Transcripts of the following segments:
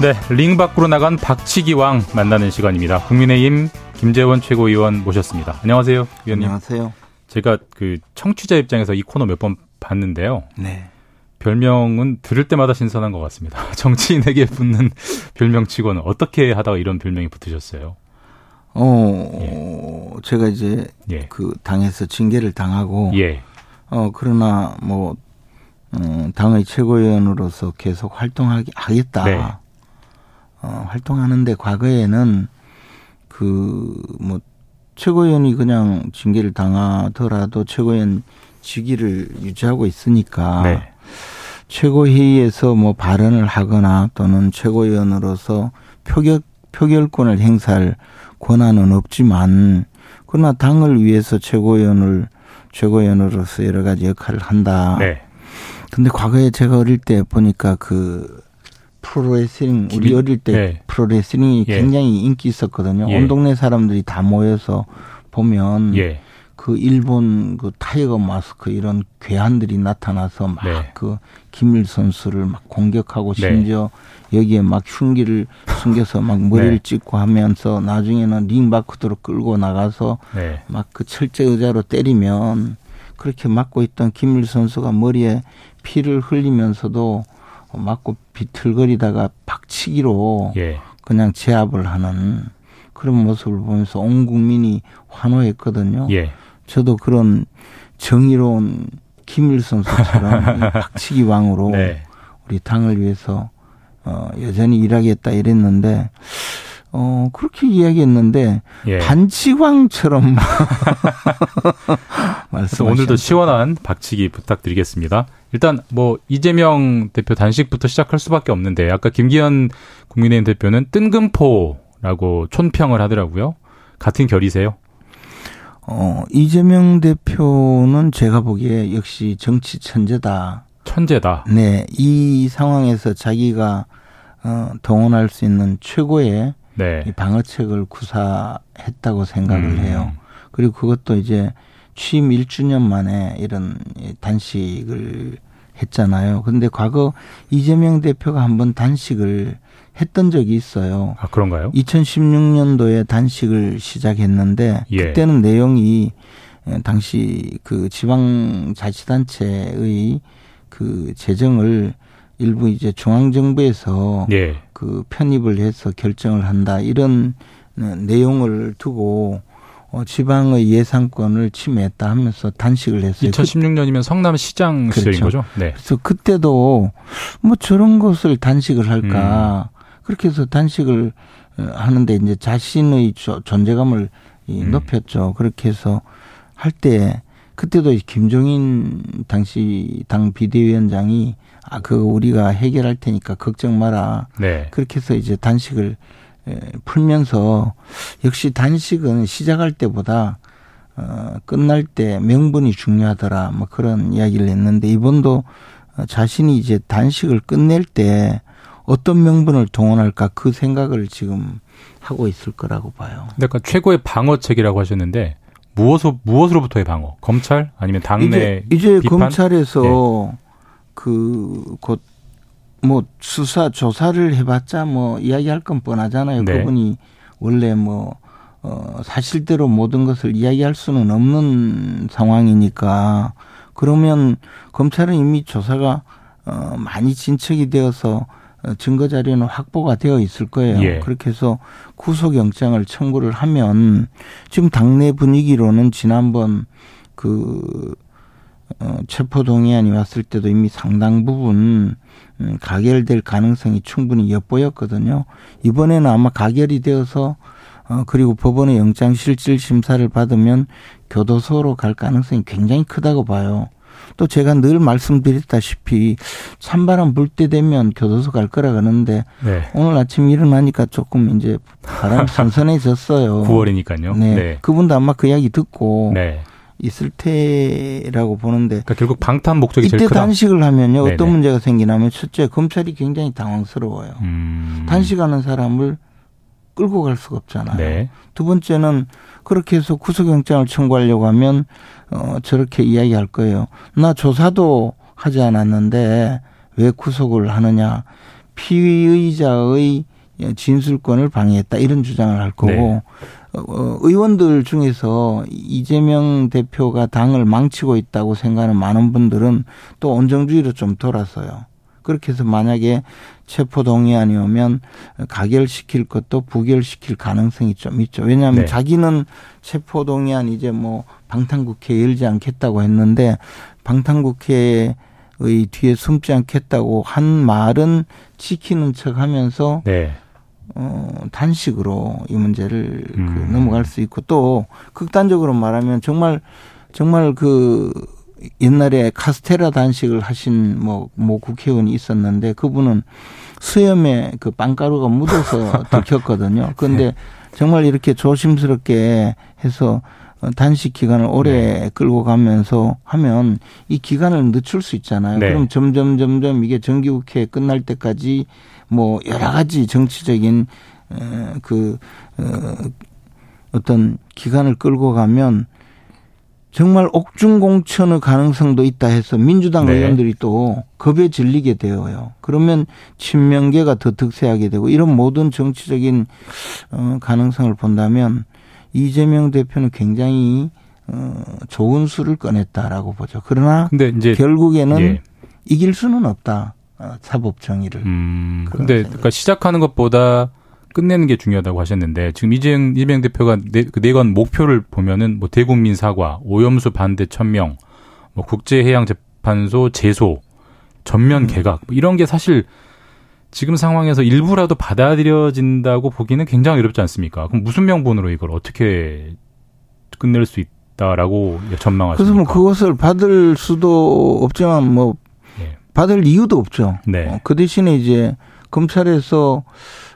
네, 링 밖으로 나간 박치기 왕 만나는 시간입니다. 국민의힘 김재원 최고위원 모셨습니다. 안녕하세요, 위원님. 안녕하세요. 제가 그 청취자 입장에서 이 코너 몇 번 봤는데요. 네. 별명은 들을 때마다 신선한 것 같습니다. 정치인에게 붙는 별명치고는 어떻게 하다가 이런 별명이 붙으셨어요? 어, 예. 제가 이제 예. 그 당에서 징계를 당하고, 예. 어 그러나 뭐 음, 당의 최고위원으로서 계속 활동하겠다. 네. 어, 활동하는데 과거에는 그 뭐 최고위원이 그냥 징계를 당하더라도 최고위원 직위를 유지하고 있으니까 네. 최고회의에서 뭐 발언을 하거나 또는 최고위원으로서 표결 표결권을 행사할 권한은 없지만 그러나 당을 위해서 최고위원을 최고위원으로서 여러 가지 역할을 한다. 네. 근데 과거에 제가 어릴 때 보니까 그 프로레슬링 우리 어릴 때 네. 프로레슬링이 예. 굉장히 인기 있었거든요. 예. 온 동네 사람들이 다 모여서 보면 예. 그 일본 그 타이거 마스크 이런 괴한들이 나타나서 막그 네. 그 김일 선수를 막 공격하고 네. 심지어 여기에 막 흉기를 숨겨서 막 머리를 네. 찍고 하면서 나중에는 링 바깥으로 끌고 나가서 네. 막그 철제 의자로 때리면 그렇게 맞고 있던 김일 선수가 머리에 피를 흘리면서도 맞고 비틀거리다가 박치기로 예. 그냥 제압을 하는 그런 모습을 보면서 온 국민이 환호했거든요. 예. 저도 그런 정의로운 김일 선수처럼 박치기 왕으로 네. 우리 당을 위해서 어 여전히 일하겠다 이랬는데 어 그렇게 이야기했는데 예. 반치광처럼 말씀 오늘도 시원한 박치기 부탁드리겠습니다. 일단 뭐 이재명 대표 단식부터 시작할 수밖에 없는데 아까 김기현 국민의힘 대표는 뜬금포라고 촌평을 하더라고요. 같은 결이세요? 어, 이재명 대표는 제가 보기에 역시 정치 천재다. 천재다. 네. 이 상황에서 자기가 어, 동원할 수 있는 최고의 네. 이 방어책을 구사했다고 생각을 음. 해요. 그리고 그것도 이제 취임 1주년 만에 이런 단식을 했잖아요. 근데 과거 이재명 대표가 한번 단식을 했던 적이 있어요. 아, 그런가요? 2016년도에 단식을 시작했는데 예. 그때는 내용이 당시 그 지방자치단체의 그 재정을 일부 이제 중앙정부에서 예. 그 편입을 해서 결정을 한다 이런 내용을 두고 어, 지방의 예산권을 침해했다 하면서 단식을 했어요. 2016년이면 성남시장 그렇죠. 시절인 거죠? 네. 그래서 그때도 뭐 저런 것을 단식을 할까. 음. 그렇게 해서 단식을 어, 하는데 이제 자신의 존재감을 음. 높였죠. 그렇게 해서 할 때 그때도 김종인 당시 당 비대위원장이 아, 그거 우리가 해결할 테니까 걱정 마라. 네. 그렇게 해서 이제 단식을 풀면서 역시 단식은 시작할 때보다 어, 끝날 때 명분이 중요하더라. 뭐 그런 이야기를 했는데 이번도 자신이 이제 단식을 끝낼 때 어떤 명분을 동원할까 그 생각을 지금 하고 있을 거라고 봐요. 그러니까 최고의 방어책이라고 하셨는데 무엇으 무엇으로부터의 방어? 검찰 아니면 당내 이제, 이제 검찰에서 네. 그곧 뭐 수사 조사를 해봤자 뭐 이야기할 건 뻔하잖아요. 네. 그분이 원래 뭐 어, 사실대로 모든 것을 이야기할 수는 없는 상황이니까 그러면 검찰은 이미 조사가 어, 많이 진척이 되어서 어, 증거 자료는 확보가 되어 있을 거예요. 예. 그렇게 해서 구속영장을 청구를 하면 지금 당내 분위기로는 지난번 그 어, 체포동의안이 왔을 때도 이미 상당 부분 음, 가결될 가능성이 충분히 엿보였거든요. 이번에는 아마 가결이 되어서 어, 그리고 법원의 영장 실질 심사를 받으면 교도소로 갈 가능성이 굉장히 크다고 봐요. 또 제가 늘 말씀드렸다시피 찬바람 불 때 되면 교도소 갈 거라 그러는데 네. 오늘 아침 일어나니까 조금 이제 바람 선선해졌어요. 9월이니까요. 네. 네. 그분도 아마 그 이야기 듣고 네. 있을 테라고 보는데 그러니까 결국 방탄 목적이 제일 크다. 이때 단식을 하면요 네네. 어떤 문제가 생기냐면 첫째 검찰이 굉장히 당황스러워요. 음. 단식하는 사람을 끌고 갈 수가 없잖아요. 네. 두 번째는 그렇게 해서 구속영장을 청구하려고 하면 어 저렇게 이야기할 거예요. 나 조사도 하지 않았는데 왜 구속을 하느냐? 피의자의 진술권을 방해했다 이런 주장을 할 거고 네. 어, 의원들 중에서 이재명 대표가 당을 망치고 있다고 생각하는 많은 분들은 또 온정주의로 좀 돌아서요. 그렇게 해서 만약에 체포 동의안이 오면 가결시킬 것도 부결시킬 가능성이 좀 있죠. 왜냐하면 네. 자기는 체포 동의안 이제 뭐 방탄국회 열지 않겠다고 했는데 방탄국회의 뒤에 숨지 않겠다고 한 말은 지키는 척 하면서 네. 어, 단식으로 이 문제를 그 음. 그 넘어갈 수 있고 또 극단적으로 말하면 정말 정말 그 옛날에 카스테라 단식을 하신 뭐, 뭐 국회의원이 있었는데 그분은 수염에 그 빵가루가 묻어서 들켰거든요. 그런데 네. 정말 이렇게 조심스럽게 해서 단식 기간을 오래 네. 끌고 가면서 하면 이 기간을 늦출 수 있잖아요. 네. 그럼 점점 점점 이게 정기국회 끝날 때까지 뭐 여러 가지 정치적인 그 어, 어떤 기간을 끌고 가면 정말 옥중공천의 가능성도 있다 해서 민주당 네. 의원들이 또 겁에 질리게 되어요. 그러면 친명계가 더 득세하게 되고 이런 모든 정치적인 어 가능성을 본다면 이재명 대표는 굉장히 어 좋은 수를 꺼냈다라고 보죠. 그러나 근데 이제 결국에는 예. 이길 수는 없다. 어, 사법 정의를. 음. 근데 그러니까 시작하는 것보다 끝내는 게 중요하다고 하셨는데 지금 이재명, 이재명 대표가 네, 그 네건 목표를 보면은 뭐 대국민 사과, 오염수 반대 천명, 뭐 국제해양재판소 제소, 전면 음. 개각 뭐 이런 게 사실 지금 상황에서 일부라도 받아들여진다고 보기는 굉장히 어렵지 않습니까? 그럼 무슨 명분으로 이걸 어떻게 끝낼 수 있다라고 전망하십니까? 그래서 뭐 그것을 받을 수도 없지만 뭐 받을 이유도 없죠. 네. 어, 그 대신에 이제 검찰에서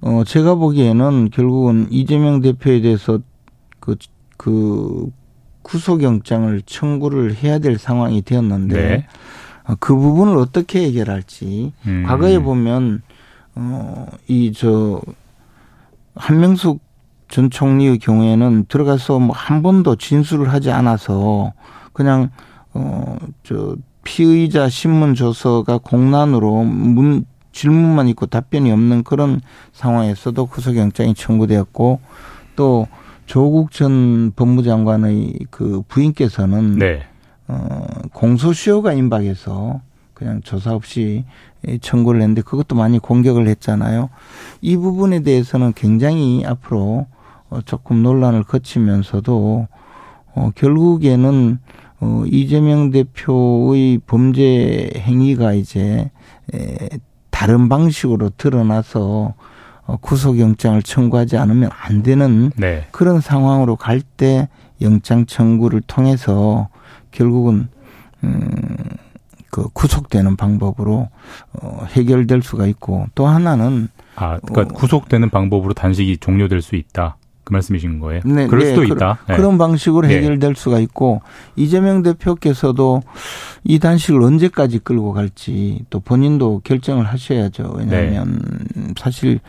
어 제가 보기에는 결국은 이재명 대표에 대해서 그, 그 구속영장을 청구를 해야 될 상황이 되었는데 네. 어, 그 부분을 어떻게 해결할지 음. 과거에 보면 어 이 저 한명숙 전 총리의 경우에는 들어가서 뭐 한 번도 진술을 하지 않아서 그냥 어 저 피의자 신문 조서가 공란으로 문 질문만 있고 답변이 없는 그런 상황에서도 구속영장이 청구되었고 또 조국 전 법무장관의 그 부인께서는 네. 어 공소시효가 임박해서 그냥 조사 없이 청구를 했는데 그것도 많이 공격을 했잖아요. 이 부분에 대해서는 굉장히 앞으로 어, 조금 논란을 거치면서도 어 결국에는 어, 이재명 대표의 범죄 행위가 이제 에, 다른 방식으로 드러나서 어, 구속영장을 청구하지 않으면 안 되는 네. 그런 상황으로 갈 때 영장 청구를 통해서 결국은 음, 그 구속되는 방법으로 어, 해결될 수가 있고 또 하나는 아, 그러니까 어, 구속되는 방법으로 단식이 종료될 수 있다. 그 말씀이신 거예요? 네, 그럴 네, 수도 그, 있다. 네. 그런 방식으로 네. 해결될 수가 있고 이재명 대표께서도 이 단식을 언제까지 끌고 갈지 또 본인도 결정을 하셔야죠. 왜냐하면 네. 사실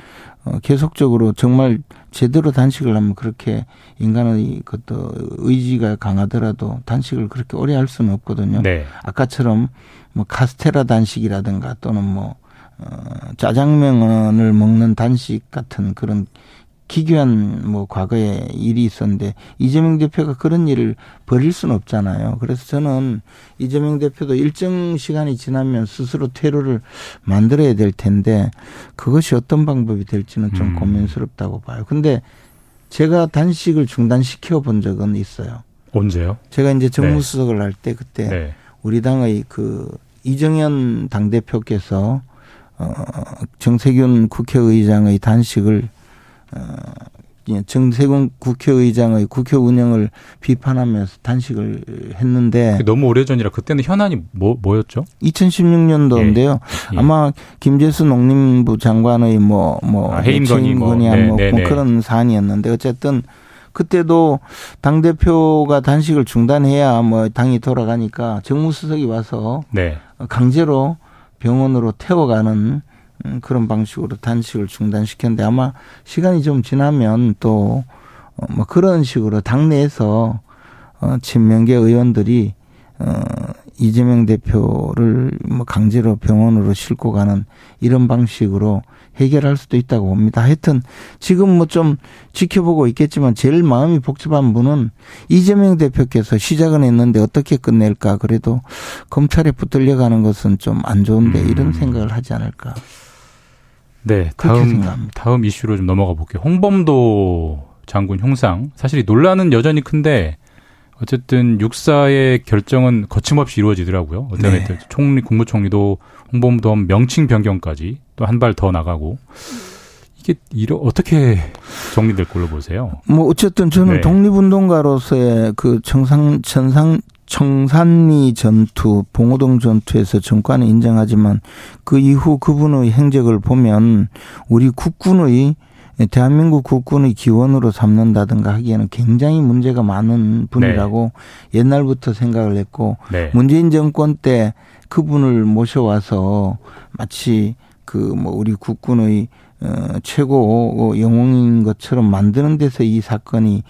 어, 계속적으로 정말 제대로 단식을 하면 그렇게 인간의 그것도 의지가 강하더라도 단식을 그렇게 오래 할 수는 없거든요. 네. 아까처럼 뭐 카스테라 단식이라든가 또는 뭐 어, 짜장면을 먹는 단식 같은 그런 기괴한 뭐 과거에 일이 있었는데 이재명 대표가 그런 일을 벌일 수는 없잖아요. 그래서 저는 이재명 대표도 일정 시간이 지나면 스스로 퇴로를 만들어야 될 텐데 그것이 어떤 방법이 될지는 좀 음. 고민스럽다고 봐요. 근데 제가 단식을 중단시켜 본 적은 있어요. 언제요? 제가 이제 정무수석을 네. 할때 그때 네. 우리 당의 그 이정현 당대표께서 어 정세균 국회의장의 단식을 어, 정세균 국회의장의 국회 운영을 비판하면서 단식을 했는데 너무 오래전이라 그때는 현안이 뭐 뭐였죠? 2016년도인데요. 예. 예. 아마 김재수 농림부 장관의 뭐뭐 뭐 아, 해임 뭐, 네, 뭐, 네, 뭐 네. 그런 사안이었는데 어쨌든 그때도 당 대표가 단식을 중단해야 뭐 당이 돌아가니까 정무수석이 와서 네. 강제로 병원으로 태워가는 음, 그런 방식으로 단식을 중단시켰는데 아마 시간이 좀 지나면 또뭐 어, 그런 식으로 당내에서 어 친명계 의원들이 어 이재명 대표를 뭐 강제로 병원으로 싣고 가는 이런 방식으로 해결할 수도 있다고 봅니다. 하여튼 지금 뭐 좀 지켜보고 있겠지만 제일 마음이 복잡한 분은 이재명 대표께서 시작은 했는데 어떻게 끝낼까 그래도 검찰에 붙들려 가는 것은 좀 안 좋은데 음. 이런 생각을 하지 않을까. 네, 다음. 다음 이슈로 좀 넘어가 볼게요. 홍범도 장군 형상 사실 이 논란은 여전히 큰데 어쨌든 육사의 결정은 거침없이 이루어지더라고요. 어떤 네. 총리 국무총리도 홍범도 명칭 변경까지 또 한 발 더 나가고 이게 이러 어떻게 정리될 걸로 보세요? 뭐 어쨌든 저는 네. 독립운동가로서의 그 청상 천상 청산리 전투, 봉오동 전투에서 정권은 인정하지만 그 이후 그분의 행적을 보면 우리 국군의 대한민국 국군의 기원으로 삼는다든가 하기에는 굉장히 문제가 많은 분이라고 네. 옛날부터 생각을 했고 네. 문재인 정권 때 그분을 모셔와서 마치 그 뭐 우리 국군의 어, 최고 영웅인 것처럼 만드는 데서 이 사건이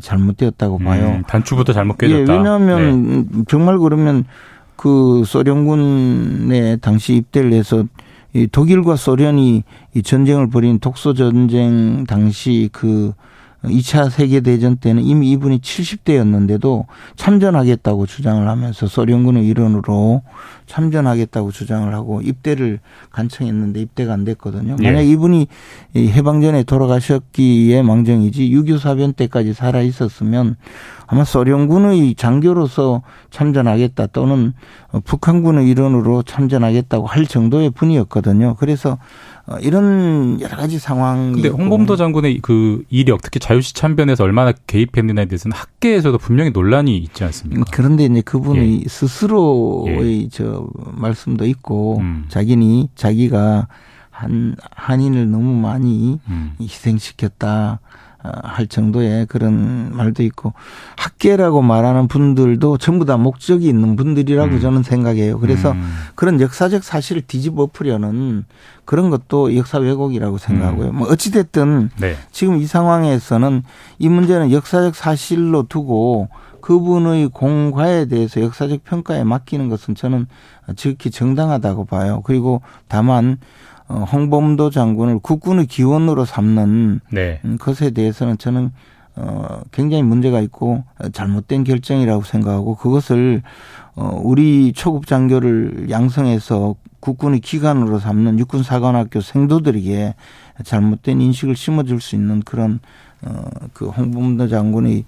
잘못되었다고 봐요. 음, 단추부터 잘못 깨졌다. 예, 왜냐하면 네. 정말 그러면 그 소련군에 당시 입대를 해서 이 독일과 소련이 이 전쟁을 벌인 독소 전쟁 당시 그 2차 세계대전 때는 이미 이분이 70대였는데도 참전하겠다고 주장을 하면서 소련군의 일원으로 참전하겠다고 주장을 하고 입대를 간청했는데 입대가 안 됐거든요. 예. 만약 이분이 해방전에 돌아가셨기에 망정이지 6.25 사변 때까지 살아 있었으면 아마 소련군의 장교로서 참전하겠다 또는 북한군의 일원으로 참전하겠다고 할 정도의 분이었거든요. 그래서 어, 이런 여러 가지 상황이. 근데 홍범도 장군의 그 이력, 특히 자유시 참변에서 얼마나 개입했느냐에 대해서는 학계에서도 분명히 논란이 있지 않습니까? 그런데 이제 그분이 예. 스스로의 예. 저 말씀도 있고 음. 자기니 자기가 한 한인을 너무 많이 음. 희생시켰다. 어, 할 정도의 그런 말도 있고 학계라고 말하는 분들도 전부 다 목적이 있는 분들이라고 음. 저는 생각해요. 그래서 음. 그런 역사적 사실을 뒤집어 엎으려는 그런 것도 역사 왜곡이라고 생각하고요. 음. 뭐 어찌 됐든 네. 지금 이 상황에서는 이 문제는 역사적 사실로 두고 그분의 공과에 대해서 역사적 평가에 맡기는 것은 저는 지극히 정당하다고 봐요. 그리고 다만 어, 홍범도 장군을 국군의 기원으로 삼는 네. 음, 것에 대해서는 저는 어, 굉장히 문제가 있고 잘못된 결정이라고 생각하고 그것을 어, 우리 초급 장교를 양성해서 국군의 기관으로 삼는 육군사관학교 생도들에게 잘못된 인식을 심어줄 수 있는 그런 어, 그 홍범도 장군의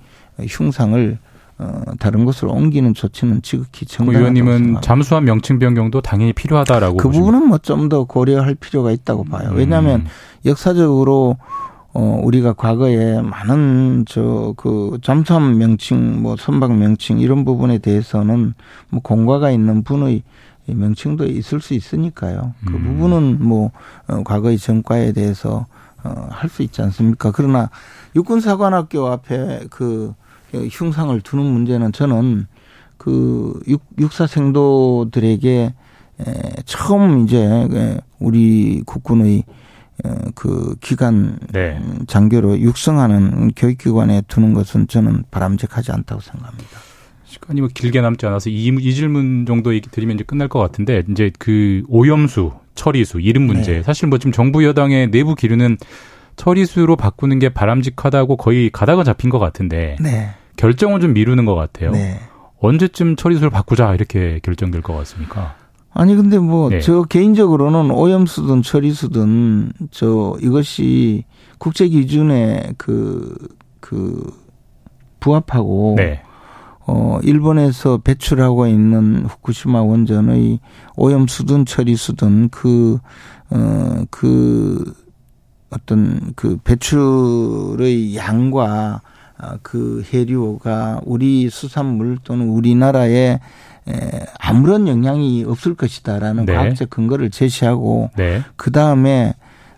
흉상을 어, 다른 곳으로 옮기는 조치는 지극히 정당하다고 의원님은 잠수함 명칭 변경도 당연히 필요하다라고 그 부분은 뭐 좀 더 고려할 필요가 있다고 봐요. 왜냐하면 음. 역사적으로 어 우리가 과거에 많은 저 그 잠수함 명칭 뭐 선박 명칭 이런 부분에 대해서는 뭐 공과가 있는 분의 명칭도 있을 수 있으니까요. 그 음. 부분은 뭐 어, 과거의 전과에 대해서 어, 할 수 있지 않습니까? 그러나 육군사관학교 앞에 그 흉상을 두는 문제는 저는 그 육, 육사 생도들에게 에, 처음 이제 우리 국군의 그 기간 네. 장교로 육성하는 교육기관에 두는 것은 저는 바람직하지 않다고 생각합니다. 시간이 뭐 길게 남지 않아서 이, 이 질문 정도 드리면 이제 끝날 것 같은데 이제 그 오염수, 처리수, 이름 문제 네. 사실 뭐 지금 정부 여당의 내부 기류는 처리수로 바꾸는 게 바람직하다고 거의 가닥은 잡힌 것 같은데 네. 결정을 좀 미루는 것 같아요. 네. 언제쯤 처리수를 바꾸자 이렇게 결정될 것 같습니까? 아니 근데 뭐저 네. 개인적으로는 오염수든 처리수든 저 이것이 국제 기준에 그그 그 부합하고 네. 어 일본에서 배출하고 있는 후쿠시마 원전의 오염수든 처리수든 그 어그 그 어떤 그 배출의 양과 그 해류가 우리 수산물 또는 우리나라에 아무런 영향이 없을 것이다라는 네. 과학적 근거를 제시하고 네. 그 다음에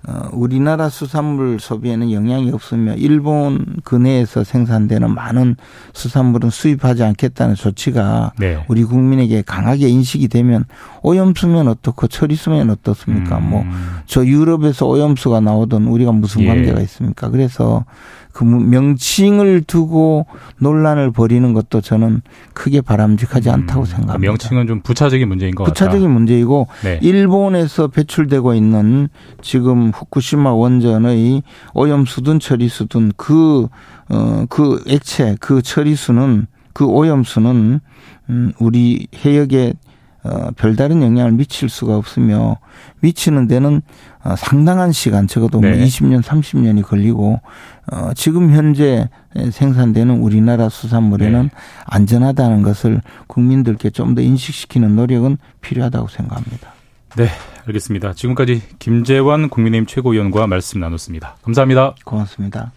어, 우리나라 수산물 소비에는 영향이 없으며 일본 근해에서 생산되는 많은 수산물은 수입하지 않겠다는 조치가 네. 우리 국민에게 강하게 인식이 되면 오염수면 어떻고 처리수면 어떻습니까? 뭐 음. 뭐저 유럽에서 오염수가 나오던 우리가 무슨 예. 관계가 있습니까? 그래서 그 명칭을 두고 논란을 벌이는 것도 저는 크게 바람직하지 음, 않다고 생각합니다. 명칭은 좀 부차적인 문제인 것 부차적인 같다. 문제이고 네. 일본에서 배출되고 있는 지금 후쿠시마 원전의 오염 수든 처리 수든 그, 어, 그 액체, 그 처리수는 그 오염수는 음, 우리 해역에 어, 별다른 영향을 미칠 수가 없으며 미치는 데는 어, 상당한 시간 적어도 뭐 네. 뭐 20년 30년이 걸리고 어, 지금 현재 생산되는 우리나라 수산물에는 네. 안전하다는 것을 국민들께 좀 더 인식시키는 노력은 필요하다고 생각합니다. 네, 알겠습니다. 지금까지 김재환 국민의힘 최고위원과 말씀 나눴습니다. 감사합니다. 고맙습니다.